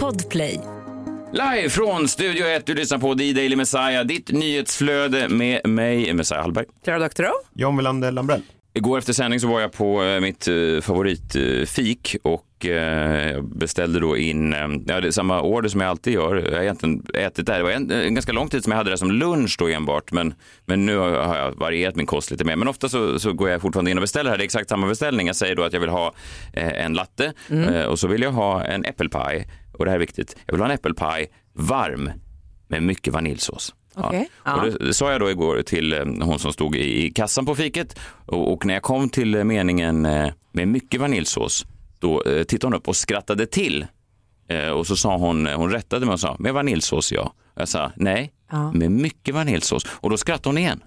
Podplay. Live från Studio 1, du lyssnar på D-Daily Messiah, ditt nyhetsflöde med mig, Messiah Hallberg. Klara Doktorow. John Wilander Lambrell. Igår efter sändning så var jag på eh, mitt eh, favoritfik och eh, beställde då in, ja, det är samma order som jag alltid gör. Jag har egentligen ätit det här, det var en, en ganska lång tid som jag hade det som lunch då enbart, men, men nu har jag varierat min kost lite mer. Men ofta så, så går jag fortfarande in och beställer här, det är exakt samma beställning. Jag säger då att jag vill ha en latte eh, och så vill jag ha en äppelpaj och det här är viktigt, jag vill ha en äppelpaj varm med mycket vaniljsås. Okej. Ja. Och det sa jag då igår till eh, hon som stod i kassan på fiket och, och när jag kom till eh, meningen eh, med mycket vaniljsås då tittade hon upp och skrattade till och så sa hon, hon rättade mig och sa med vaniljsås ja. Jag sa nej, Ja. med mycket vaniljsås och då skrattade hon igen.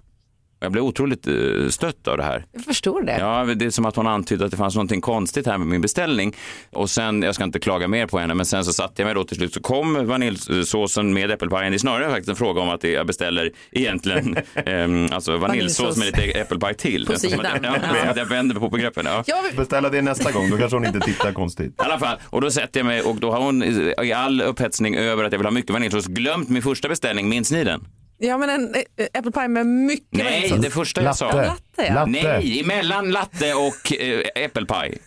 Jag blev otroligt eh, stött av det här. Jag förstår det. Ja, det är som att hon antydde att det fanns någonting konstigt här med min beställning. Och sen, jag ska inte klaga mer på henne, men sen så satte jag mig då till slut så kom vaniljsåsen med äppelpajen. Det är snarare faktiskt en fråga om att jag beställer egentligen ehm, alltså vaniljsås med lite äppelpaj till. På sidan. Ja, Ja. Jag vänder på begreppen. Ja. Jag vill... Beställa det nästa gång, då kanske hon inte tittar konstigt. I alla fall, och då sätter jag mig och då har hon i i all upphetsning över att jag vill ha mycket vaniljsås glömt min första beställning. Minns ni den? Ja, men en äh, äppelpaj med mycket Nej, det första jag sa. Latte. Latte, ja. Latte. Nej, emellan latte och eh, äppelpaj.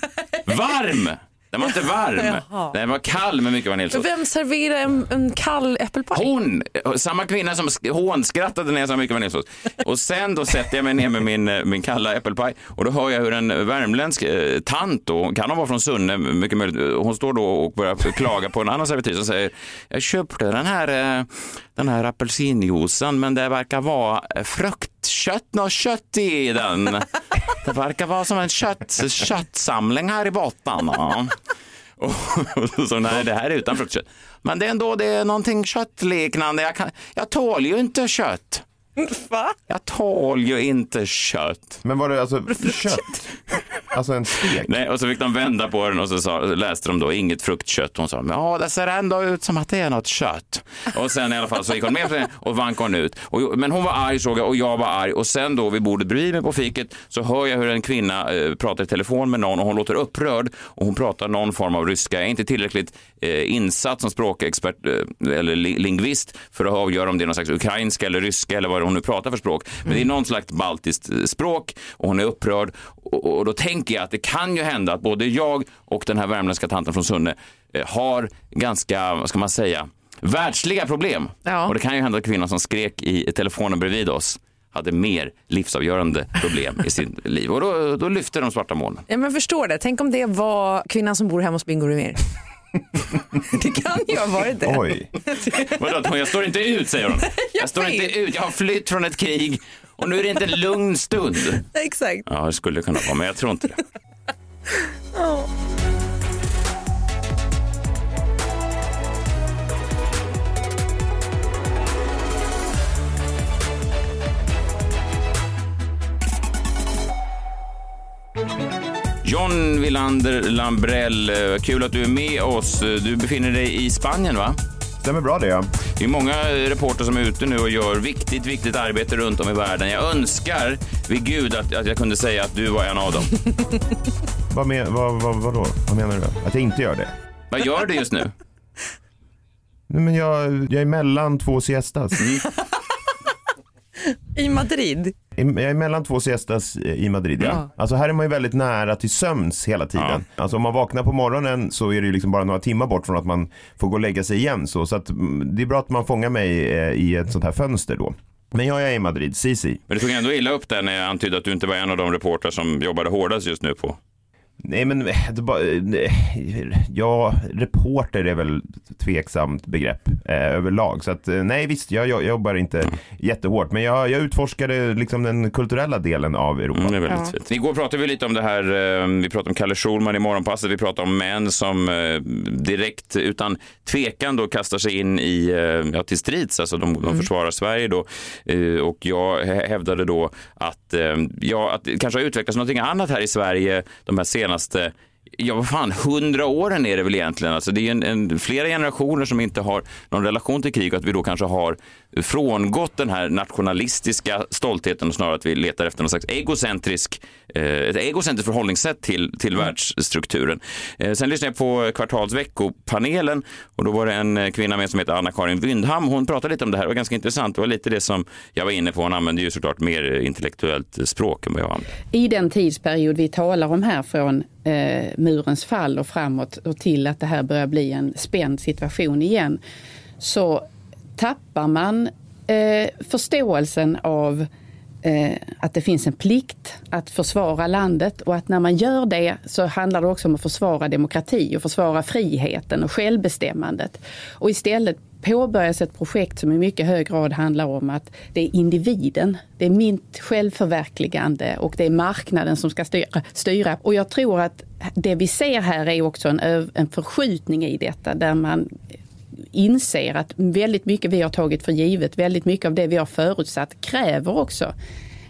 Varm! Den var inte varm. Jaha. Den var kall med mycket vaniljsås. Vem serverar en, en kall äppelpaj? Hon, samma kvinna som sk- hånskrattade när jag sa mycket vaniljsås. Och sen då sätter jag mig ner med min, eh, min kalla äppelpaj och då hör jag hur en värmländsk eh, tant, då, kan hon vara från Sunne, mycket möjligt, eh, hon står då och börjar klaga på en annan servitris och säger jag köpte den här, eh, den här apelsinjuicen men det verkar vara eh, fruktkött, något kött i den. Det verkar vara som en kött, köttsamling här i botten. Ja. Och och så nej, det här är utan fruktkött. Men det är ändå det är någonting köttliknande. Jag, kan, jag tål ju inte kött. Va? Jag tål ju inte kött. Men var det alltså kött? Alltså en stek? Nej, och så fick de vända på den och så sa, läste de då inget fruktkött. Hon sa, ja det ser ändå ut som att det är något kött. Och sen i alla fall så gick hon med på och vankade hon ut. Och, men hon var arg såg jag och jag var arg. Och sen då vid bordet bredvid mig på fiket så hör jag hur en kvinna eh, pratar i telefon med någon och hon låter upprörd. Och hon pratar någon form av ryska. Jag är inte tillräckligt insatt som språkexpert eh, eller li- lingvist för att avgöra om det är någon slags ukrainska eller ryska eller vad hon nu pratar för språk. Men det är någon slags baltiskt eh, språk och hon är upprörd. Och, och då tänker jag att det kan ju hända att både jag och den här värmländska tanten från Sunne eh, har ganska, vad ska man säga, världsliga problem. Ja. Och det kan ju hända att kvinnan som skrek i telefonen bredvid oss hade mer livsavgörande problem i sitt liv. Och då, då lyfte de svarta molnen. Ja, men förstår det. Tänk om det var kvinnan som bor hemma hos Bingo Rimér. Det kan ju ha varit det. Oj. Vadå, jag står inte ut säger hon. Jag står inte ut, jag har flytt från ett krig och nu är det inte en lugn stund. Exakt. Ja, det skulle kunna vara, men jag tror inte det. John Wilander Lambrell, eh, kul att du är med oss. Du befinner dig i Spanien, va? Stämmer bra det ja. Det är många reporter som är ute nu och gör viktigt, viktigt arbete runt om i världen. Jag önskar vid Gud att, att jag kunde säga att du var en av dem. Vad, men, vad, vad, vad då? Vad menar du? Att jag inte gör det? Vad gör du just nu? Nej, men jag, jag är mellan två siestas. I Madrid. Jag är mellan två siestas i Madrid, ja. Alltså här är man ju väldigt nära till sömns hela tiden. Alltså om man vaknar på morgonen så är det ju liksom bara några timmar bort från att man får gå och lägga sig igen så. Så att mm, det är bra att man fångar mig eh, i ett sånt här fönster då. Men jag är i Madrid, Sisi. Men du tog ändå illa upp där när jag antydde att du inte var en av de reportrar som jobbade hårdast just nu på. Nej men, eh, det bara, eh, ja, reporter är väl tveksamt begrepp eh, överlag. Så att eh, nej visst, jag, jag jobbar inte jättehårt. Men jag, jag utforskade liksom den kulturella delen av Europa. Mm, det är väldigt fint. Igår pratade vi lite om det här, eh, vi pratade om Kalle Schulman i Morgonpasset, vi pratade om män som eh, direkt utan tvekan då kastar sig in i, eh, ja, till strids, alltså de, de försvarar Sverige då. Eh, Och jag hä- hävdade då att, eh, ja, att det kanske har utvecklats någonting annat här i Sverige de här senaste Ja, vad fan, hundra åren är det väl egentligen. Alltså, det är en, en, flera generationer som inte har någon relation till krig och att vi då kanske har frångått den här nationalistiska stoltheten och snarare att vi letar efter någon slags egocentrisk, eh, ett egocentriskt förhållningssätt till, till Mm. världsstrukturen. Eh, sen lyssnade jag på Kvartalsveckopanelen och då var det en eh, kvinna med som heter Anna-Karin Wyndham. Hon pratade lite om det här och ganska intressant. Det var lite det som jag var inne på. Hon använde ju såklart mer intellektuellt språk än vad jag använder. I den tidsperiod vi talar om här från eh, murens fall och framåt och till att det här börjar bli en spänd situation igen så tappar man eh, förståelsen av eh, att det finns en plikt att försvara landet och att när man gör det så handlar det också om att försvara demokrati och försvara friheten och självbestämmandet. Och istället påbörjas ett projekt som i mycket hög grad handlar om att det är individen, det är mitt självförverkligande och det är marknaden som ska styra. styra. Och jag tror att det vi ser här är också en, en förskjutning i detta där man inser att väldigt mycket vi har tagit för givet, väldigt mycket av det vi har förutsatt kräver också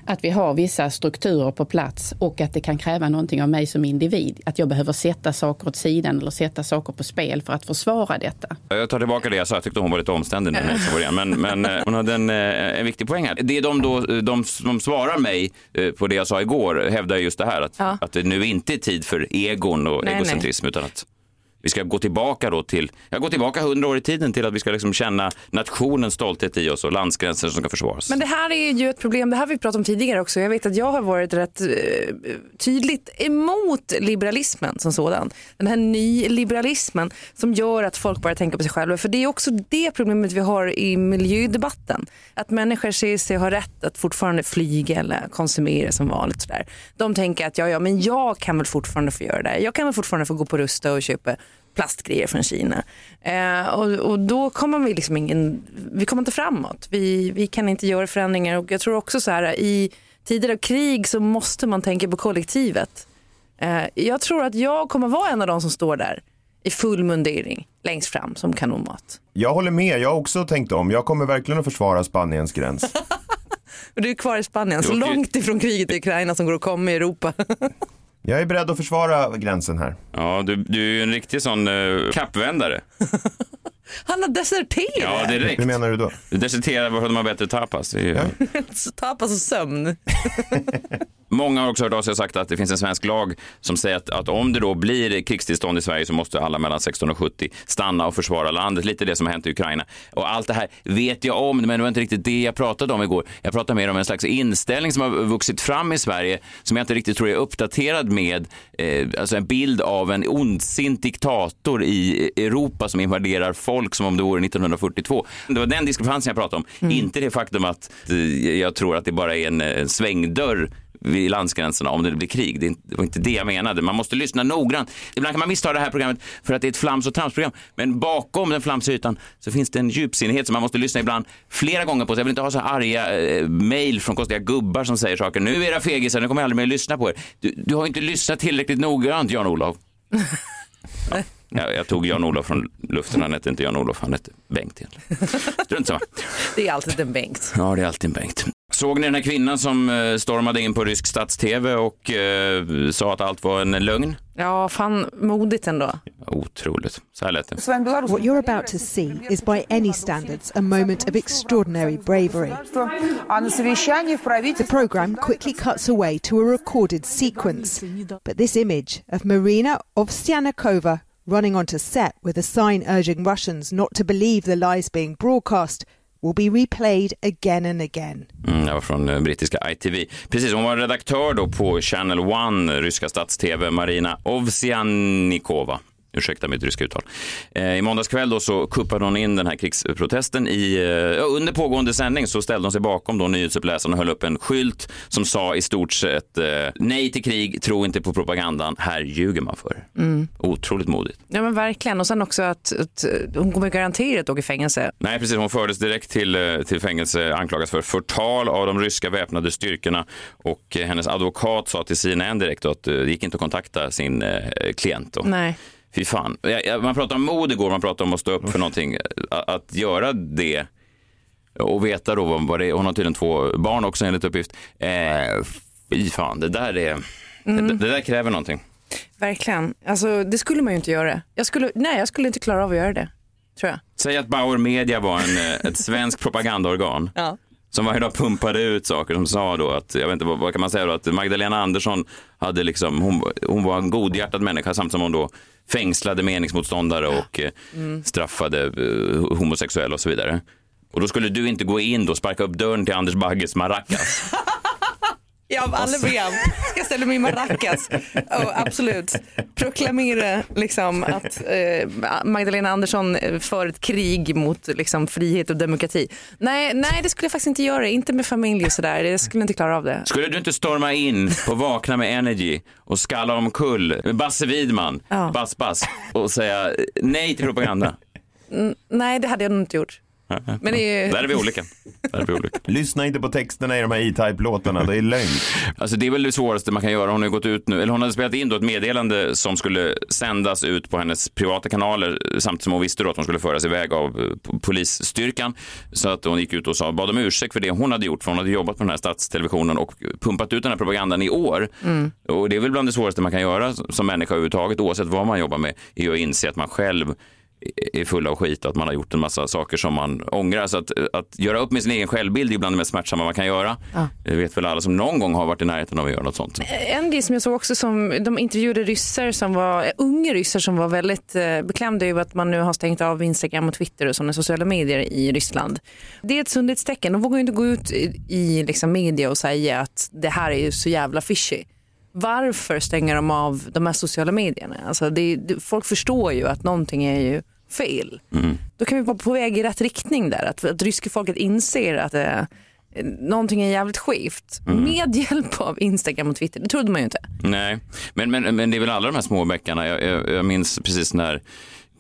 att vi har vissa strukturer på plats och att det kan kräva någonting av mig som individ. Att jag behöver sätta saker åt sidan eller sätta saker på spel för att försvara detta. Jag tar tillbaka det jag sa, jag tyckte hon var lite omständig början. Men, men eh, hon hade en, eh, en viktig poäng här. Det är de, då, de som svarar mig eh, på det jag sa igår hävdar just det här att, Ja. att det nu inte är tid för egon och Nej, egocentrism utan att vi ska gå tillbaka då till, jag går tillbaka hundra år i tiden till att vi ska liksom känna nationens stolthet i oss och landsgränser som ska försvaras. Men det här är ju ett problem, det här har vi pratat om tidigare också. Jag vet att jag har varit rätt eh, tydligt emot liberalismen som sådan. Den här nyliberalismen som gör att folk bara tänker på sig själva. För det är också det problemet vi har i miljödebatten. Att människor ser sig ha rätt att fortfarande flyga eller konsumera som vanligt. Sådär. De tänker att ja, ja, men jag kan väl fortfarande få göra det. Jag kan väl fortfarande få gå på Rusta och köpa plastgrejer från Kina. Eh, och, och då kommer vi liksom ingen, vi kommer inte framåt. Vi, vi kan inte göra förändringar och jag tror också så här i tider av krig så måste man tänka på kollektivet. Eh, jag tror att jag kommer vara en av de som står där i full mundering längst fram som kanonmat. Jag håller med, jag har också tänkt om. Jag kommer verkligen att försvara Spaniens gräns. Och du är kvar i Spanien, så långt ifrån kriget i Ukraina som går att komma i Europa. Jag är beredd att försvara gränsen här. Ja, du, du är ju en riktig sån uh, kappvändare. Han har deserterat. Ja, direkt. Hur menar du då? Du deserterar för att de har bättre tapas. Det är ju... Tapas och sömn. Många har också hört av sig och sagt att det finns en svensk lag som säger att, att om det då blir krigstillstånd i Sverige så måste alla mellan 16 och 70 stanna och försvara landet. Lite det som har hänt i Ukraina. Och allt det här vet jag om, men det var inte riktigt det jag pratade om igår. Jag pratade mer om en slags inställning som har vuxit fram i Sverige som jag inte riktigt tror är uppdaterad med eh, alltså en bild av en ondsint diktator i Europa som invaderar folk som om det vore 1942. Det var den diskrepansen jag pratade om, inte det faktum att eh, jag tror att det bara är en, en svängdörr vid landsgränserna om det blir krig. Det var inte det jag menade. Man måste lyssna noggrant. Ibland kan man missta det här programmet för att det är ett flams och tramsprogram. Men bakom den flamsiga ytan så finns det en djupsinnighet som man måste lyssna ibland flera gånger på. Så jag vill inte ha så arga eh, mejl från konstiga gubbar som säger saker. Nu är era fegisar, nu kommer jag aldrig mer lyssna på er. Du, du har inte lyssnat tillräckligt noggrant, Jan-Olof. Ja. Ja, jag tog Jan-Olof från luften, han hette inte Jan-Olof, han hette Bengt egentligen. Strunt samma. Det är alltid en Bengt. Ja, det är alltid en Bengt. Såg ni den här kvinnan som eh, stormade in på rysk stats-tv och eh, sa att allt var en lögn? Ja, fan modigt ändå. Otroligt. Så här lät det. What you're about to see is by any standards a moment of extraordinary bravery. The program quickly cuts away to a recorded sequence. But this image of Marina Ovsyannikova running onto set with a sign urging Russians not to believe the lies being broadcast will be replayed again and again. Mm, det var från eh, brittiska ITV. Precis, hon var redaktör då på Channel One, ryska stats-tv, Marina Ovsyannikova. Ursäkta mitt ryska uttal. Eh, I måndags kväll då så kuppade hon in den här krigsprotesten. I, eh, under pågående sändning så ställde hon sig bakom då nyhetsuppläsaren och höll upp en skylt som sa i stort sett eh, nej till krig, tro inte på propagandan, här ljuger man för er." Otroligt modigt. Ja men verkligen. Och sen också att, att hon kommer garanterat åka i fängelse. Nej, precis. Hon fördes direkt till, till fängelse, anklagas för förtal av de ryska väpnade styrkorna och hennes advokat sa till CNN direkt att det gick inte att kontakta sin klient. Då. Nej. Fy fan. Man pratade om mod igår, man pratade om att stå upp för någonting. Att, göra det och veta då vad, det är. Hon har tydligen två barn också enligt uppgift. Eh, fy fan, det där, är, det, det där kräver någonting. Verkligen. Alltså det skulle man ju inte göra. Jag skulle, nej, jag skulle inte klara av att göra det. tror jag. Säg att Bauer Media var en, eh, ett svenskt propagandaorgan. Ja. Som varje dag pumpade ut saker som sa då att, jag vet inte vad, vad kan man säga då, att Magdalena Andersson hade liksom, hon, hon var en godhjärtad människa samtidigt som hon då fängslade meningsmotståndare och mm. straffade eh, homosexuella och så vidare. Och då skulle du inte gå in och sparka upp dörren till Anders Bagges maracas. Ja, av alla program ska jag ställa mig i maracas. Oh, absolut. Proklamera liksom, att eh, Magdalena Andersson för ett krig mot liksom, frihet och demokrati. Nej, nej, det skulle jag faktiskt inte göra. Inte med familj och sådär. Jag skulle inte klara av det. Skulle du inte storma in på Vakna med Energy och skalla omkull Basse Widman, Ja. Bass Bass, och säga nej till propaganda? Nej, det hade jag nog inte gjort. Men det är. Där är vi olika. Där är vi olika. Lyssna inte på texterna i de här E-Type-låtarna, det är lögn. Alltså det är väl det svåraste man kan göra. Hon har gått ut nu, eller hon hade spelat in då ett meddelande som skulle sändas ut på hennes privata kanaler samtidigt som hon visste då att hon skulle föras iväg av eh, polisstyrkan. Så att hon gick ut och sa, bad om ursäkt för det hon hade gjort, för hon hade jobbat på den här statstelevisionen och pumpat ut den här propagandan i år. Och det är väl bland det svåraste man kan göra som människa överhuvudtaget, oavsett vad man jobbar med, är att inse att man själv är full av skit att man har gjort en massa saker som man ångrar. Så att, att göra upp med sin egen självbild är bland det mest smärtsamma man kan göra. Det vet väl alla som någon gång har varit i närheten av att göra något sånt. En grej som jag såg också som de intervjuade ryssar som var, eh, unga ryssar som var väldigt eh, beklämda över att man nu har stängt av Instagram och Twitter och sådana sociala medier i Ryssland. Det är ett sundhetstecken. De vågar ju inte gå ut i, i liksom media och säga att det här är ju så jävla fishy. Varför stänger de av de här sociala medierna? Alltså det, det, folk förstår ju att någonting är ju fel. Då kan vi vara på väg i rätt riktning där. Att, att ryska folket inser att eh, någonting är jävligt skevt. Med hjälp av Instagram och Twitter. Det trodde man ju inte. Nej, men, men, men det är väl alla de här små bäckarna. Jag, jag, jag minns precis när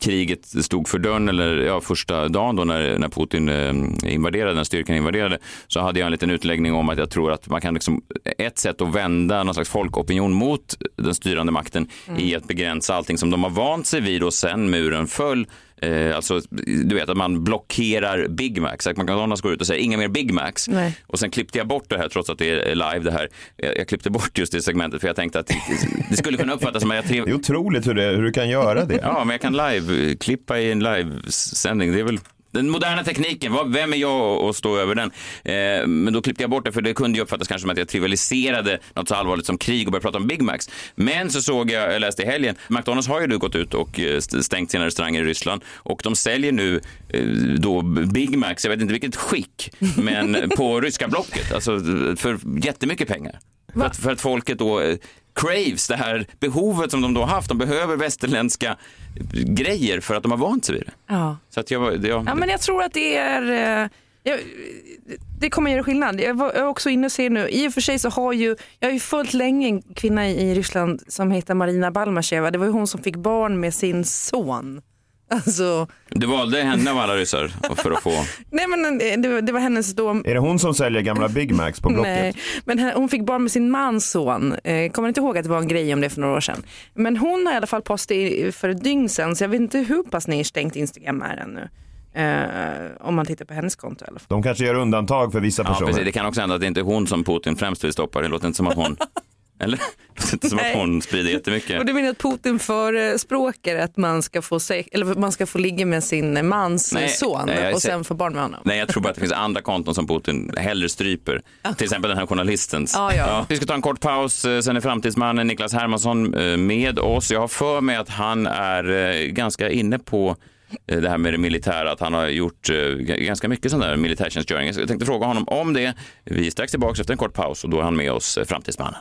kriget stod för dörren, eller ja, första dagen då när, när Putin eh, invaderade, när styrkan invaderade, så hade jag en liten utläggning om att jag tror att man kan liksom, ett sätt att vända någon slags folkopinion mot den styrande makten i att begränsa allting som de har vant sig vid och sen muren föll. Eh, alltså, du vet att man blockerar Big Macs. Att McDonalds går ut och säger inga mer Big Macs. Nej. Och sen klippte jag bort det här trots att det är live det här. Jag, jag klippte bort just det segmentet för jag tänkte att det skulle kunna uppfattas som att jag triv- Det är otroligt hur, det, hur du kan göra det. Ja, men jag kan live-klippa i en livesändning. Det är väl den moderna tekniken, vad- vem är jag att stå över den? Eh, men då klippte jag bort det för det kunde ju uppfattas kanske som att jag trivialiserade något så allvarligt som krig och började prata om Big Macs. Men så såg jag, jag läste i helgen, McDonalds har ju nu gått ut och eh, st- stängt sina restauranger i Ryssland och de säljer nu eh, då Big Macs, jag vet inte vilket skick, men på ryska blocket, alltså för jättemycket pengar. För att, för att folket då eh, craves det här behovet som de då har haft. De behöver västerländska grejer för att de har vant sig vid det. Ja. Så att jag, det, Ja, men jag tror att det är... eh, jag, det kommer göra skillnad. Jag var jag var också inne och ser nu, i och för sig så har ju, jag har ju följt länge en kvinna i Ryssland som heter Marina Balmacheva. Det var ju hon som fick barn med sin son. Alltså, du valde henne av alla ryssar för att få... nej men eh, det, var- det var hennes då Är det hon som säljer gamla Big Macs på Blocket? Nej, men hon fick barn med sin mans son. Eh, kommer inte ihåg att det var en grej om det för några år sedan. Men hon har i alla fall postat i- för ett dygn sedan så jag vet inte hur pass nedstängt Instagram är ännu. Eh, om man tittar på hennes konto i alla fall. De kanske gör undantag för vissa Ja, personer. precis. Det kan också hända att det inte är hon som Putin främst vill stoppa. Det låter inte som att hon... Eller? Det låter inte som att hon sprider jättemycket. Och du menar att Putin förespråkar att man ska få, se- eller man ska få ligga med sin mans Nej, son nej, och sen få barn med honom? Nej, jag tror bara att det finns andra konton som Putin hellre stryper. Till exempel den här journalistens. Ja, ja. Vi ska ta en kort paus. Eh, Sen är framtidsmannen Niklas Hermansson eh, med oss. Jag har för mig att han är eh, ganska inne på eh, det här med det militära, att han har gjort eh, ganska mycket sån där militärtjänstgöring. Jag tänkte fråga honom om det. Vi är strax tillbaka efter en kort paus och då är han med oss, eh, framtidsmannen.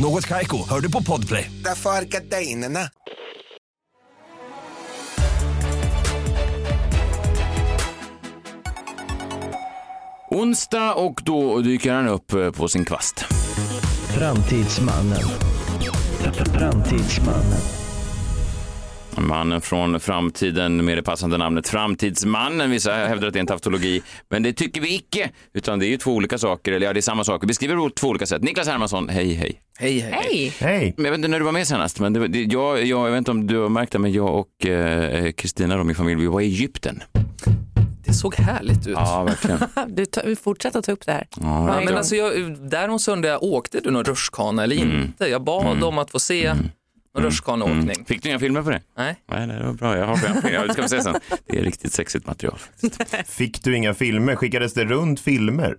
Något Kaiko, hör du på Podplay. Därför är gardinerna. Onsdag och då dyker han upp eh, på sin kvast. Framtidsmannen. Framtidsmannen. Mannen från framtiden med det passande namnet Framtidsmannen. Vissa hävdar att det är en tautologi, men det tycker vi icke. Utan det är ju två olika saker, eller ja, det är samma sak. Vi skriver på två olika sätt. Niklas Hermansson, hej hej. Hej, hej. Hej! Hej! Men Jag vet inte när du var med senast, men det, det, jag, jag, jag vet inte om du har märkt det, men jag och eh, Kristina och min familj, vi var i Egypten. Det såg härligt ut. Ja, verkligen. Du tar, vi fortsätter att ta upp det här. Ja, men alltså jag, däremot så undrar jag, åkte du någon rutschkana eller inte? Jag bad om att få se någon rutschkanaåkning. Fick du inga filmer på det? Nej. Nej, nej, det var bra. Jag har fem. Ja, det ska vi se sen. Det är riktigt sexigt material. Fick du inga filmer? Skickades det runt filmer?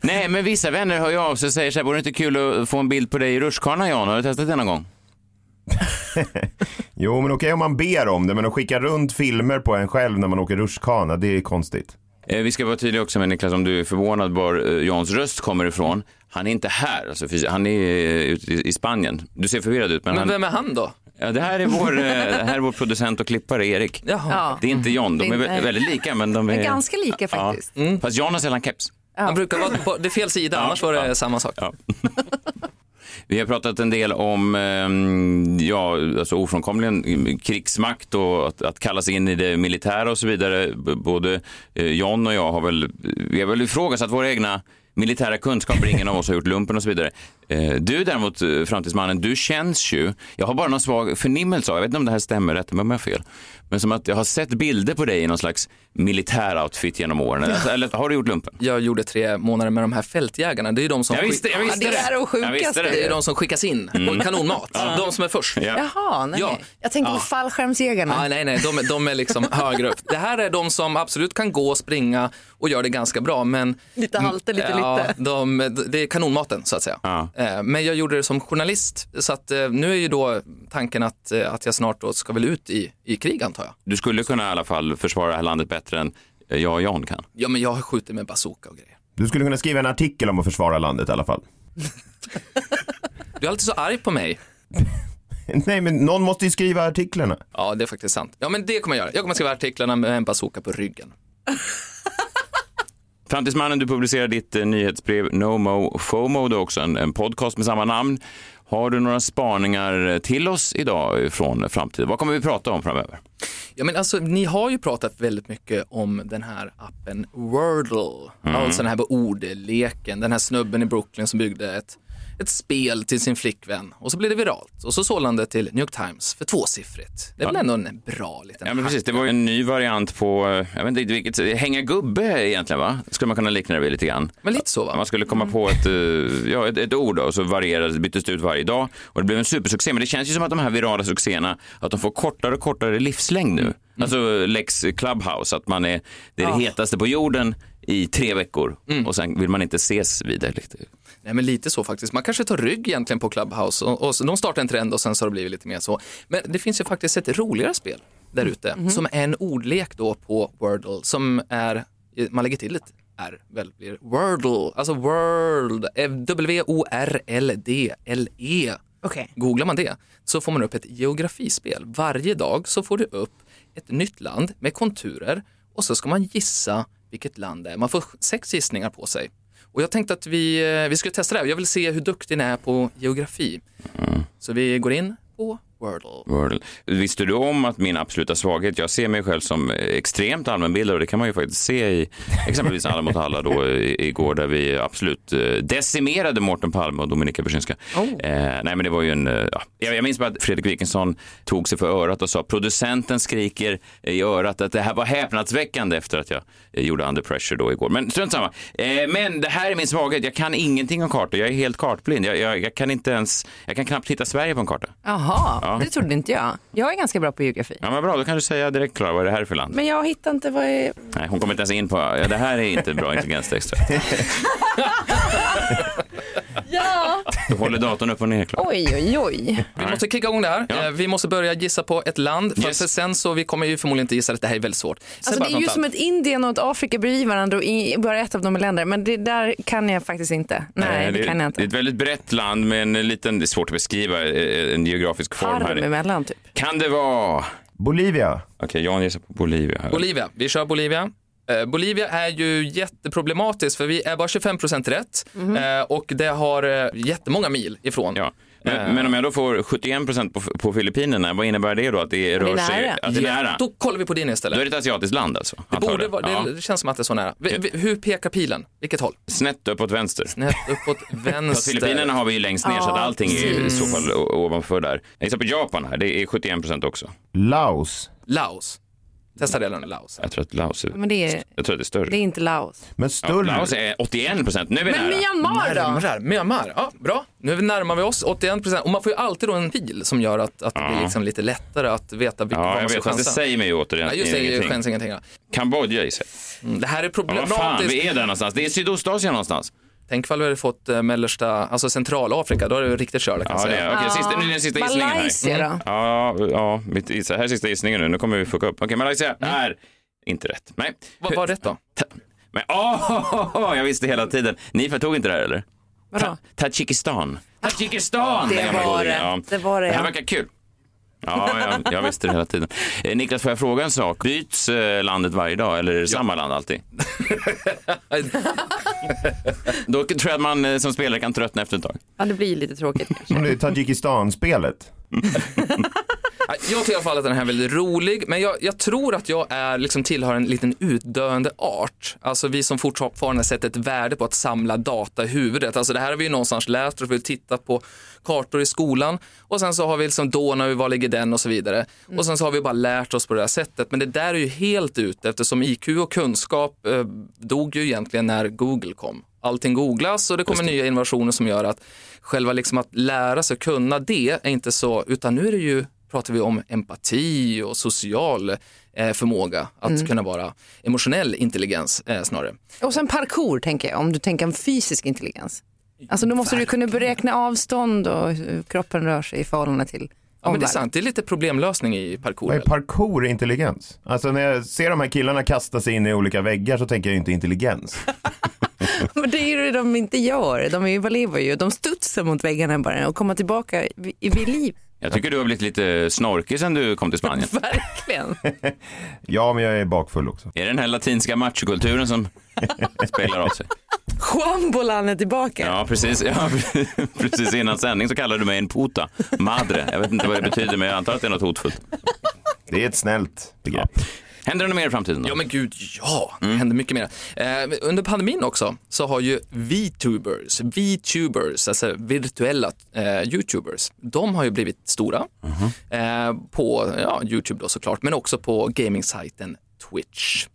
Nej, men vissa vänner hör ju av sig och säger så här, vore det inte kul att få en bild på dig i rutschkana, Jan? Har du testat det någon gång? Jo, men okej om man ber om det, men att skicka runt filmer på en själv när man åker rutschkana, det är konstigt. Eh, Vi ska vara tydliga också med Niklas, om du är förvånad var eh, Jans röst kommer ifrån. Han är inte här, alltså, han är eh, ute i i Spanien. Du ser förvirrad ut, men, Men han, vem är han då? ja, det, här är vår, eh, det här är vår producent och klippare Erik. Jaha. Ja. Det är inte John, de är väldigt lika, men de är... Men ganska lika faktiskt. Ja. Fast Jan har sällan keps. Han brukar vara på det är fel sida, annars var det samma sak. Ja. Vi har pratat en del om ehm, ja, alltså ofrånkomligen krigsmakt och att, att kalla sig in i det militära och så vidare. Både eh, John och jag har väl, vi har väl ifrågasatt våra egna militära kunskaper, ingen av oss har gjort lumpen och så vidare. Eh, du däremot, eh, framtidsmannen, du känns ju, jag har bara någon svag förnimmelse av, jag vet inte om det här stämmer, rätt men om jag har fel, men som att jag har sett bilder på dig i någon slags militäroutfit genom åren. Eller, eller har du gjort lumpen? Jag gjorde tre månader med de här fältjägarna. Det är ju de som, Jag visste, skick- jag visste Ja, det är det Jag sjukaste. visste det är ju de som skickas in på kanonmat. De som är först. Ja. Jaha, nej. Ja. Jag tänkte på fallskärmsjägarna. Ah, nej, nej, de, de är liksom högre upp. Det här är de som absolut kan gå och springa och gör det ganska bra, men Lite halter, lite ja, lite. De, det är kanonmaten så att säga. Ja. Eh, Men jag gjorde det som journalist, så att eh, nu är ju då tanken att, eh, att jag snart då ska väl ut i, i krig antar jag. Du skulle kunna i alla fall försvara det här landet bättre än eh, jag och Jan kan. Ja, men jag har skjutit med bazooka och grejer. Du skulle kunna skriva en artikel om att försvara landet i alla fall. Du är alltid så arg på mig. Nej, men någon måste ju skriva artiklarna. Ja, det är faktiskt sant. Ja, men det kommer jag göra. Jag kommer skriva artiklarna med en bazooka på ryggen. Framtidsmannen, du publicerar ditt eh, nyhetsbrev No Mo FOMO, du har också en, en podcast med samma namn. Har du några spaningar till oss idag från framtiden? Vad kommer vi prata om framöver? Ja, men alltså, ni har ju pratat väldigt mycket om den här appen Wordle. Alltså den här ordleken, den här snubben i Brooklyn som byggde ett, ett spel till sin flickvän och så blev det viralt och så sålde han det till New York Times för tvåsiffrigt. Det är väl ändå en bra liten Ja, men precis. Det var ju en ny variant på, eh, jag vet inte vilket, hänga gubbe egentligen va? Skulle man kunna likna det vid lite grann. Men lite så va? Man skulle komma på ett, eh, ja, ett, ett ord då, och så varierades, byttes det ut varje dag och det blev en supersuccé. Men det känns ju som att de här virala succéerna, att de får kortare och kortare livslängd nu. Alltså Lex Clubhouse, att man är det, är det hetaste på jorden i tre veckor och sen vill man inte ses vidare. Nej men lite så faktiskt. Man kanske tar rygg egentligen på Clubhouse och, och de startar en trend och sen så har det blivit lite mer så. Men det finns ju faktiskt ett roligare spel där ute som är en ordlek då på Wordle som är, man lägger till ett R väl blir Wordle, alltså World, eh, W-O-R-L-D-L-E. Okej. Googlar man det så får man upp ett geografispel. Varje dag så får du upp ett nytt land med konturer och så ska man gissa vilket land det är. Man får sex gissningar på sig. Och jag tänkte att vi, eh, vi skulle testa det här. Jag vill se hur duktig ni är på geografi. Så vi går in på Wordle. Wordle. Visste du om att min absoluta svaghet, jag ser mig själv som extremt allmänbildad och det kan man ju faktiskt se i exempelvis Alla mot alla då igår där vi absolut eh, decimerade Mårten Palme och Dominika Brzezinska. Eh, nej men det var ju en, eh, ja. jag, jag minns bara att Fredrik Wikingsson tog sig för örat och sa producenten skriker i örat att det här var häpnadsväckande efter att jag eh, gjorde Under Pressure då igår. Men strunt samma. Eh, men det här är min svaghet, jag kan ingenting om kartor, jag är helt kartblind. Jag, jag, jag kan inte ens, jag kan knappt hitta Sverige på en karta. Jaha, det trodde inte jag. Jag är ganska bra på geografi. Ja men bra, då kan du säga direkt Klara vad är det här är för land? Men jag hittar inte vad är... Nej, hon kommer inte ens in på, ja, det här är inte bra intelligenstest. Ja. Då håller datorn upp och ner Klara. Oj, oj, oj. Vi måste kicka igång det här. Ja. Eh, Vi måste börja gissa på ett land. För Yes. sen så vi kommer ju förmodligen inte gissa det. Det här är väldigt svårt. Säg Alltså, bara det är ju som land. ett Indien och ett Afrika bredvid varandra och bara ett av dem är länder. Men det där kan jag faktiskt inte. Nej, Eh, det, kan jag Det är inte. ett väldigt brett land med en liten, det är svårt att beskriva eh, en geografisk form Arm här. emellan typ. Kan det vara, Bolivia. okej Jan gissar på Bolivia. Här. Bolivia. Vi kör Bolivia. Eh, Bolivia är ju jätteproblematiskt för vi är bara 25 procent rätt eh, och det har eh, jättemånga mil ifrån. Ja. Men, men om jag då får 71 procent på, på Filippinerna, vad innebär det då? Att det rör är sig... nära. Att det är nära? Då kollar vi på din Då istället. är det ett asiatiskt land alltså? Det, borde vara, Ja. det, det känns som att det är så nära. Vi, vi, hur pekar pilen? Vilket håll? Snett uppåt vänster. Snett uppåt Fast vänster. Filippinerna har vi ju längst ner så att Ja, allting är i så fall ovanför där. Jag gissar på Japan här, det är 71 procent också. Laos. Laos. Testa det nu, Laos. Jag tror att Laos är, Men det är, jag tror att det är större. det är inte Laos. Men Ja, större. Laos är 81 procent, nu är vi Men nära. Myanmar då? Närmare. Myanmar, ja bra. Nu närmar vi oss 81 procent. Och man får ju alltid då en pil som gör att, att det blir liksom lite lättare att veta vilken Ja, var jag man ska vet, fast det chansa. säger mig ju återigen Ja, just det, ingenting. chans ingenting. ja. Kambodja gissar jag. Mm, Det här är Ja, vad fan, problematiskt. vi är där någonstans. Det är Sydostasien någonstans. Tänk ifall vi hade fått eh, mellersta, alltså Centralafrika, då är det riktigt körda kan Ja, det säga. Okej, sista, nu är den sista gissningen här. Malaysia då? Ja, ja mitt, här är sista gissningen nu. Nu kommer vi fucka upp. Okej, Malaysia är inte rätt. Nej. Vad var rätt då? Men, åh, jag visste hela tiden. Ni tog inte det här eller? Vadå? Ta- Tadzjikistan. Tadzjikistan! Det gamla var det. Ja. Det var det, Det här verkar kul. Ja, jag, jag visste det hela tiden. Eh, Niklas, får jag fråga en sak? Byts eh, landet varje dag eller är det samma land alltid? Då tror jag att man eh, som spelare kan tröttna efter ett tag. Ja, det blir lite tråkigt kanske. Som det är Tadzjikistan-spelet. Ja, Jag tycker i alla fall att den här är väldigt rolig, men jag, jag tror att jag är, liksom tillhör en liten utdöende art. Alltså vi som fortfarande sätter ett värde på att samla data i huvudet. Alltså det här har vi ju någonstans lärt oss, vi har tittat på kartor i skolan och sen så har vi liksom Donau, var ligger den och så vidare. Och sen så har vi bara lärt oss på det här sättet. Men det där är ju helt ute eftersom IQ och kunskap eh, dog ju egentligen när Google kom. Allting googlas och det kommer nya innovationer som gör att själva liksom att lära sig kunna det är inte så, utan nu är det ju pratar vi om empati och social eh, förmåga att kunna vara emotionell intelligens eh, snarare. Och sen parkour tänker jag, om du tänker en fysisk intelligens. Alltså då måste du kunna beräkna avstånd och hur kroppen rör sig i förhållande till Ja, men det är omvärlden. sant, det är lite problemlösning i parkour. Vad är parkour intelligens? Alltså när jag ser de här killarna kasta sig in i olika väggar så tänker jag inte intelligens. Men det är ju det de inte gör. De överlever ju. De studsar mot väggarna bara och kommer tillbaka vid, liv. Jag tycker du har blivit lite snorkig sen du kom till Spanien. Verkligen. Ja, men jag är bakfull också. Är det den här latinska machokulturen som spelar av sig? Juan Bolan är tillbaka. Ja, precis. Ja, precis innan sändning så kallade du mig en puta, madre. Jag vet inte vad det betyder, men jag antar att det är något hotfullt. Det är ett snällt begrepp. Händer det något mer i framtiden? Då? Ja men gud, ja, det händer mycket mer. Eh, under pandemin också så har ju VTubers, VTubers, alltså virtuella eh, YouTubers, de har ju blivit stora eh, på ja, YouTube då såklart, men också på gamingsajten Twitch.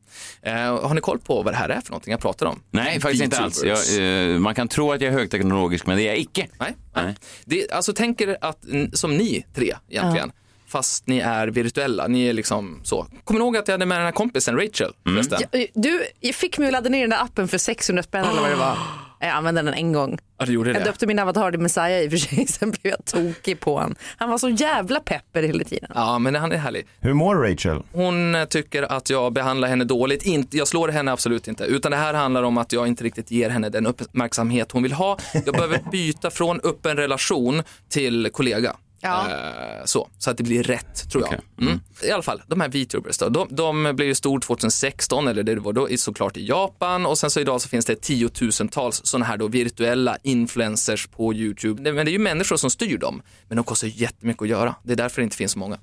Eh, har ni koll på vad det här är för någonting jag pratar om? Nej, faktiskt inte alls. Jag, eh, man kan tro att jag är högteknologisk, men det är jag icke. Nej. Nej. Det, alltså tänk er att, som ni tre egentligen, fast ni är virtuella, ni är liksom så. Kommer ni ihåg att jag hade med den här kompisen Rachel förresten? Ja, Du jag fick mig att ladda ner den där appen för 600 spänn eller vad det var. Jag använde den en gång. Ja, du gjorde Jag det. döpte min avatar till Messiah i och för sig, sen blev jag tokig på han. Han var så jävla pepper hela tiden. Ja, men han är härlig. Hur mår Rachel? Hon eh, tycker att jag behandlar henne dåligt. Inte, jag slår henne absolut inte, utan det här handlar om att jag inte riktigt ger henne den uppmärksamhet hon vill ha. Jag behöver byta från öppen relation till kollega. Ja. Eh, så, så att det blir rätt, tror jag. Okej. Mm. I alla fall, de här VTubers då, de, de blev ju stor 2016, eller det var då såklart i Japan och sen så idag så finns det tiotusentals sådana här då virtuella influencers på YouTube. Men det är ju människor som styr dem, men de kostar jättemycket att göra. Det är därför det inte finns så många.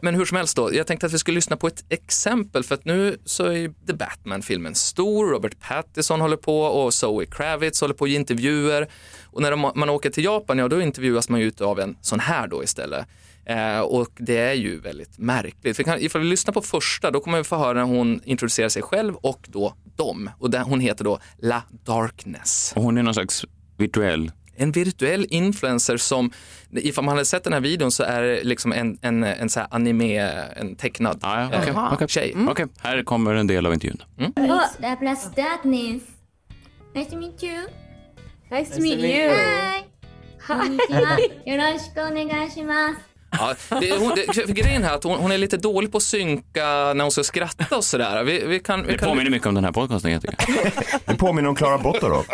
Men hur som helst då, jag tänkte att vi skulle lyssna på ett exempel för att nu så är The Batman-filmen stor, Robert Pattinson håller på och Zoe Kravitz håller på och intervjuer. Och när de, man åker till Japan, ja då intervjuas man ju av en sån här då istället. Eh, och det är ju väldigt märkligt. För kan, ifall vi lyssnar på första, då kommer vi få höra när hon introducerar sig själv och då dem. Och den, hon heter då La Darkness. Och hon är någon slags virtuell En virtuell influencer som, ifall man hade sett den här videon så är det liksom en, en, en så här anime, en tecknad Ah, ja, okej, eh, okej. tjej. Okej, här kommer en del av intervjun. Oh, Laplace Darkness. Nice to meet you. Nice to meet you. Hi. こんにちは。よろしくお願いします。 Ja, det, hon, det, för grejen här är att hon, hon är lite dålig på att synka när hon ska skratta och sådär. Vi, vi kan, vi Det kan, påminner mycket om den här podcasten, jag tycker. Det påminner om Klara Bottorov.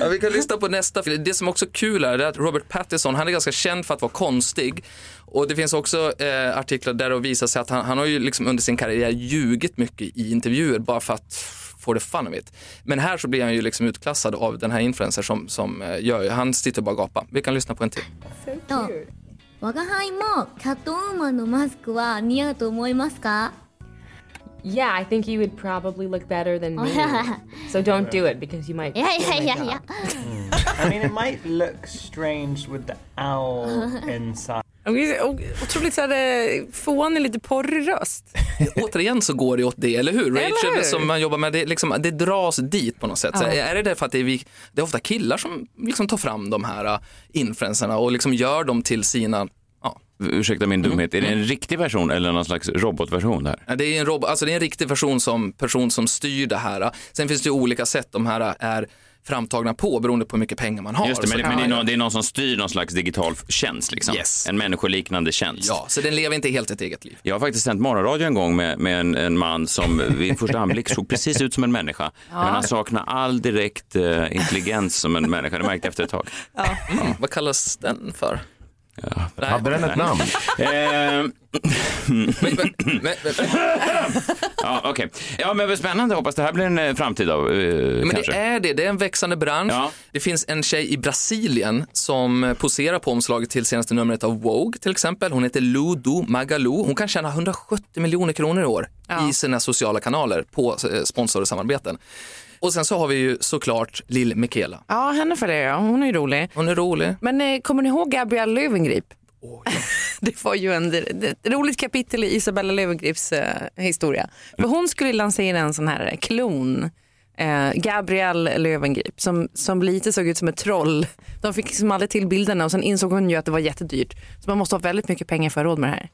ja, vi kan lyssna på nästa. film. Det som också är kul är att Robert Pattinson, han är ganska känd för att vara konstig. Och det finns också eh, artiklar där det visar sig att han, han har ju liksom under sin karriär ljugit mycket i intervjuer bara för att for the fun of it. Men här så blir han ju liksom utklassad av den här influencer som, som eh, gör, han sitter bara och gapar. Vi kan lyssna på en till. と我が輩もキャットウーマンのマスクは似合うと思いますか Yeah, I think you would probably look better than me. so don't do it because you might. Yeah, yeah, yeah, yeah. I mean, it might look strange with the owl inside. Otroligt så här, eh, fånig, lite porrig röst. Återigen så går det åt det, eller hur? Rachel eller hur? som man jobbar med, det, liksom, det dras dit på något sätt. Ja. Är det därför att det är, vi, det är ofta killar som liksom tar fram de här uh, influenserna och liksom gör dem till sina Ursäkta min dumhet, är det en riktig version eller någon slags robotversion där? Ja, Det är en, rob- alltså det är en riktig person som, person som styr det här. Sen finns det ju olika sätt de här är framtagna på beroende på hur mycket pengar man har. Just det, men, men det, är någon, det är någon som styr någon slags digital tjänst, liksom. Yes. en människoliknande tjänst. Ja, så den lever inte helt ett eget liv. Jag har faktiskt sänt morgonradio en gång med, med en, en man som vid första anblick såg precis ut som en människa. Men han saknar all direkt eh, intelligens som en människa, det märkte jag efter ett tag. Mm, vad kallas den för? Nej. Hade den ett namn? Eh, men, ja, okej. Ja, men spännande. Hoppas det här blir en eh, framtid av, eh, men kanske. det är det, det är en växande bransch. Ja. Det finns en tjej i Brasilien som poserar på omslaget till senaste numret av Vogue till exempel. Hon heter Ludo Magalu. Hon kan tjäna 170 miljoner kronor i år Ja. i sina sociala kanaler på eh, sponsor och sen så har vi ju såklart Lill Michaela. Ja, henne följer jag. Hon är ju rolig. Hon är rolig. Men eh, kommer ni ihåg Gabrielle Löwengrip? det var ju en, det, det, ett roligt kapitel i Isabella Löwengrips eh, historia. För hon skulle lansera en sån här klon, eh, Gabrielle Löwengrip, som, som lite såg ut som ett troll. De fick liksom aldrig till bilderna och sen insåg hon ju att det var jättedyrt. Så man måste ha väldigt mycket pengar för att ha råd med det här.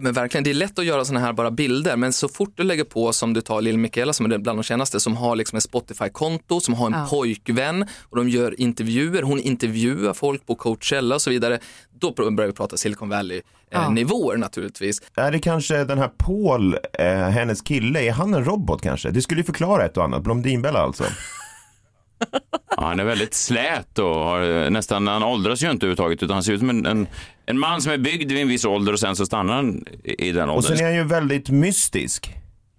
Men verkligen, det är lätt att göra såna här bara bilder, men så fort du lägger på som du tar Lill Michaela som är bland de kändaste, som har liksom ett Spotify-konto, som har en Ja. pojkvän och de gör intervjuer, hon intervjuar folk på Coachella och så vidare, då börjar vi prata Silicon Ja. Valley-nivåer naturligtvis. Är det kanske den här Paul, eh, hennes kille, är han en robot kanske? Det skulle ju förklara ett och annat. Blondinbella alltså. Ja, han är väldigt slät och har nästan, han åldras ju inte överhuvudtaget utan han ser ut som en, en, en man som är byggd vid en viss ålder och sen så stannar han i den Och sen åldern. är han ju väldigt mystisk.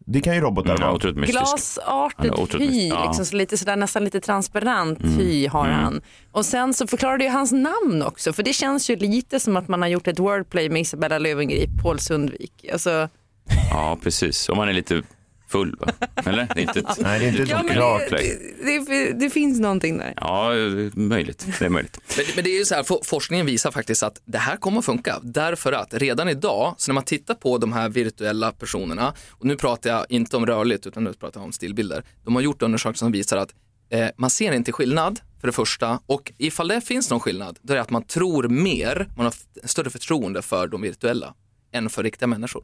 Det kan ju robotar Mm, vara. Glasartet otroligt hy. Ja. liksom, så lite sådär, nästan lite transparent Mm. hy har Mm. han. Och sen så förklarade ju hans namn också, för det känns ju lite som att man har gjort ett wordplay med Isabella Löwengrip, Paul Sundvik. Alltså, Ja, precis. Om man är lite full, va? Eller? Det är inte ett, Nej, det är inte Ja, ett men klart det, det, det, det finns någonting där. Ja, möjligt. Det är möjligt. Men, men det är ju så här, for- forskningen visar faktiskt att det här kommer att funka därför att redan idag, så när man tittar på de här virtuella personerna, och nu pratar jag inte om rörligt utan nu pratar jag om stillbilder, de har gjort undersökningar som visar att eh, man ser inte skillnad för det första och ifall det finns någon skillnad, då är det att man tror mer, man har större förtroende för de virtuella än för riktiga människor.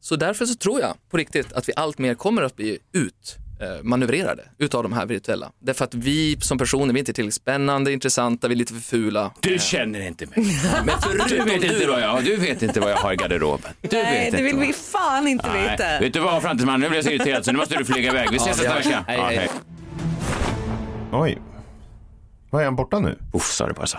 Så därför så tror jag på riktigt att vi allt mer kommer att bli ut eh, manövrerade utav de här virtuella. Därför att vi som personer, vi är inte tillräckligt spännande, intressanta, vi är lite för fula. Du känner inte mig. Men Du vet, inte du, vad jag, du vet inte vad jag har i garderoben. Du Nej, vet det vill inte vi fan inte Nej. veta. Vet du vad framtidsmannen, nu blir jag så irriterad så nu måste du flyga iväg. Vi ses nästa vecka. Hej, Ja, hej. Oj. Vad är han borta nu? Uff, sa det bara så.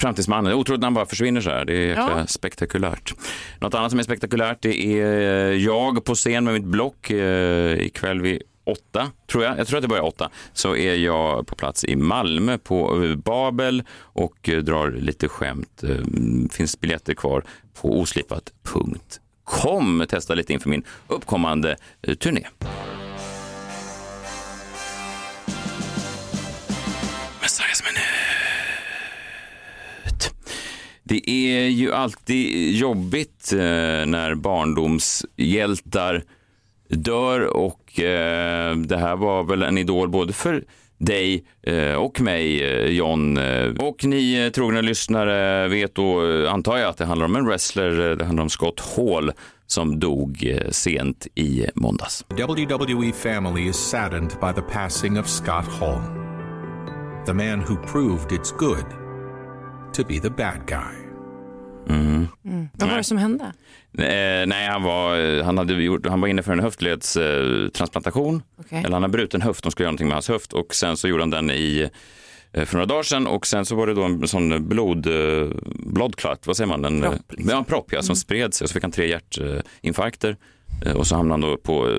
Framtidsmannen, otroligt när han bara försvinner så här. Det är Ja. spektakulärt. Något annat som är spektakulärt det är eh, jag på scen med mitt block eh, ikväll vid åtta, tror jag. Jag tror att det börjar åtta. Så är jag på plats i Malmö på eh, Babel och drar lite skämt. Finns biljetter kvar på oslipat.com. Testa lite inför min uppkommande turné. Det är ju alltid jobbigt eh, när barndomshjältar dör och eh, det här var väl en idol både för dig eh, och mig, eh, John. Och ni eh, trogna lyssnare vet då, eh, antar jag, att det handlar om en wrestler, det handlar om Scott Hall som dog sent i måndags. WWE family is saddened by the passing of Scott Hall, the man who proved it's good to be the bad guy. Mm. Vad var det som hände? Eh, nej, han var, eh, han, hade gjort, han var inne för en höftledstransplantation. Okej. Eller han har bruten höft, de skulle göra någonting med hans höft och sen så gjorde han den i eh, för några dagar sedan och sen så var det då en sån blod, eh, blodklart, vad säger man? En, Propp, liksom. Ja, en propp ja, som spred sig och så fick han tre hjärtinfarkter eh, och så hamnade han då på eh,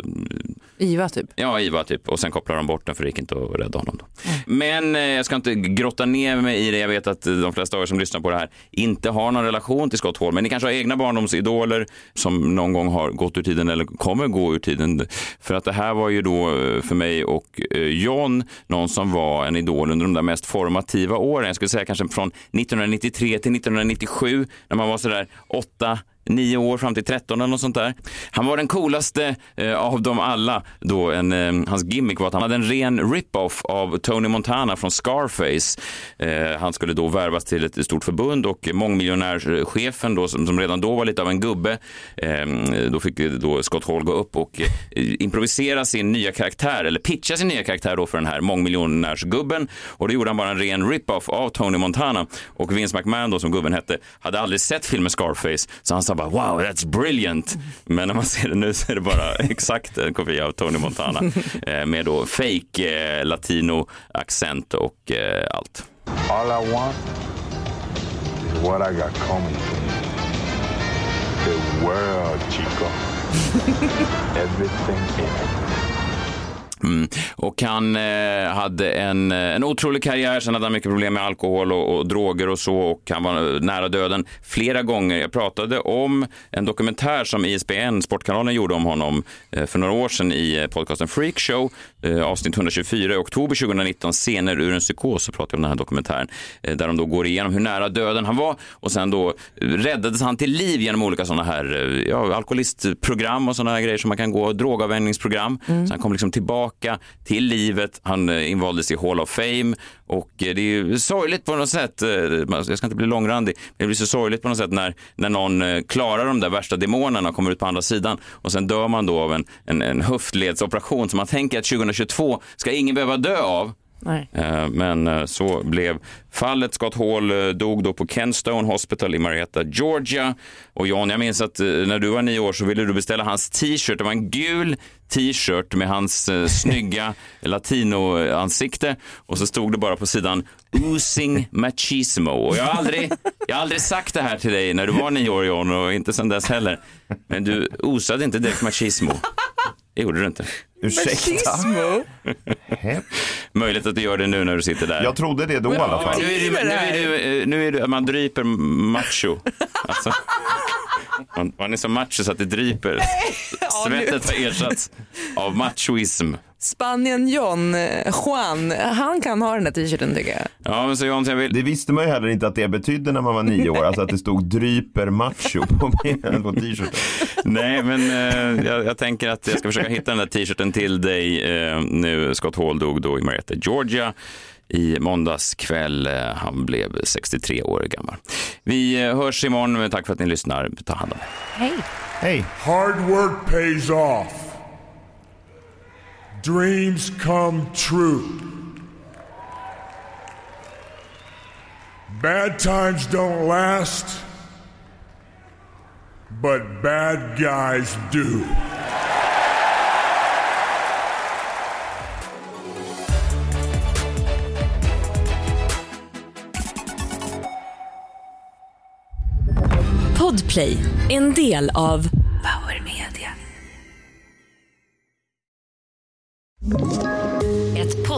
IVA typ. Ja, IVA typ. Och sen kopplade de bort den för det gick inte att rädda honom. Då. Men eh, jag ska inte grotta ner mig i det. Jag vet att eh, de flesta av er som lyssnar på det här inte har någon relation till Scott Hall. Men ni kanske har egna barndomsidoler som någon gång har gått ur tiden eller kommer gå ur tiden. För att det här var ju då eh, för mig och eh, John någon som var en idol under de där mest formativa åren. Jag skulle säga kanske från 1993 till 1997 när man var sådär åtta nio år fram till 13 eller något sånt där. Han var den coolaste eh, av dem alla då. En, eh, hans gimmick var att han hade en ren rip-off av Tony Montana från Scarface. Eh, han skulle då värvas till ett stort förbund och mångmiljonärschefen då som, som redan då var lite av en gubbe. Eh, då fick då Scott Hall gå upp och eh, improvisera sin nya karaktär eller pitcha sin nya karaktär då för den här mångmiljonärsgubben och då gjorde han bara en ren rip-off av Tony Montana och Vince McMahon då som gubben hette hade aldrig sett filmen Scarface så han sa bara wow that's brilliant men när man ser det nu så är det bara exakt en kopia av Tony Montana eh, med då fake eh, latino accent och eh, allt. All I want is what I got coming to me. The world, chico. Everything in it. Mm. Och han eh, hade en, en otrolig karriär, sen hade han mycket problem med alkohol och, och, droger och så och han var nära döden flera gånger. Jag pratade om en dokumentär som ISBN, Sportkanalen, gjorde om honom eh, för några år sedan i podcasten Freakshow, eh, avsnitt 124 i oktober 2019, Scener ur en psykos, så pratade jag om den här dokumentären, eh, där de då går igenom hur nära döden han var och sen då räddades han till liv genom olika sådana här eh, ja, alkoholistprogram och sådana här grejer som man kan gå, drogavvänjningsprogram. Mm. Så han kom liksom tillbaka till livet. Han eh, invaldes i Hall of Fame och eh, det är ju sorgligt på något sätt. Eh, jag ska inte bli långrandig. men Det blir så sorgligt på något sätt när, när någon klarar de där värsta demonerna och kommer ut på andra sidan och sen dör man då av en, en, en höftledsoperation som man tänker att 2022 ska ingen behöva dö av. Eh, Men eh, så blev fallet. Scott Hall eh, dog då på Kenstone Hospital i Marietta, Georgia. Och John, jag minns att eh, när du var nio år så ville du beställa hans t-shirt. Det var en gul t-shirt med hans eh, snygga latino-ansikte. Och så stod det bara på sidan Oozing Machismo. Och jag har, aldrig, jag har aldrig sagt det här till dig när du var nio år John och inte sedan dess heller. Men du osade inte direkt machismo. Det gjorde du inte. Ursäkta? Möjligt att du gör det nu när du sitter där. Jag trodde det då i alla fall. Nu är det, nu är det, nu är det man dryper macho. Alltså, man, man är så macho så att det dryper. Svettet har ersatts av machoism. Spanien John, eh, Juan, han kan ha den där t-shirten tycker jag. Ja, men så John, jag vill... Det visste man ju heller inte att det betydde när man var nio år, alltså att det stod dryper macho på, på t-shirten. Nej, men eh, jag, jag tänker att jag ska försöka hitta den där t-shirten till dig eh, nu. Scott Hall dog då i Marietta, Georgia i måndags kväll. Eh, Han blev 63 år gammal. Vi eh, hörs imorgon. Tack för att ni lyssnar. Ta hand om er. Hej. Hej. Hard work pays off. Dreams come true. Bad times don't last, but bad guys do. Podplay, en del av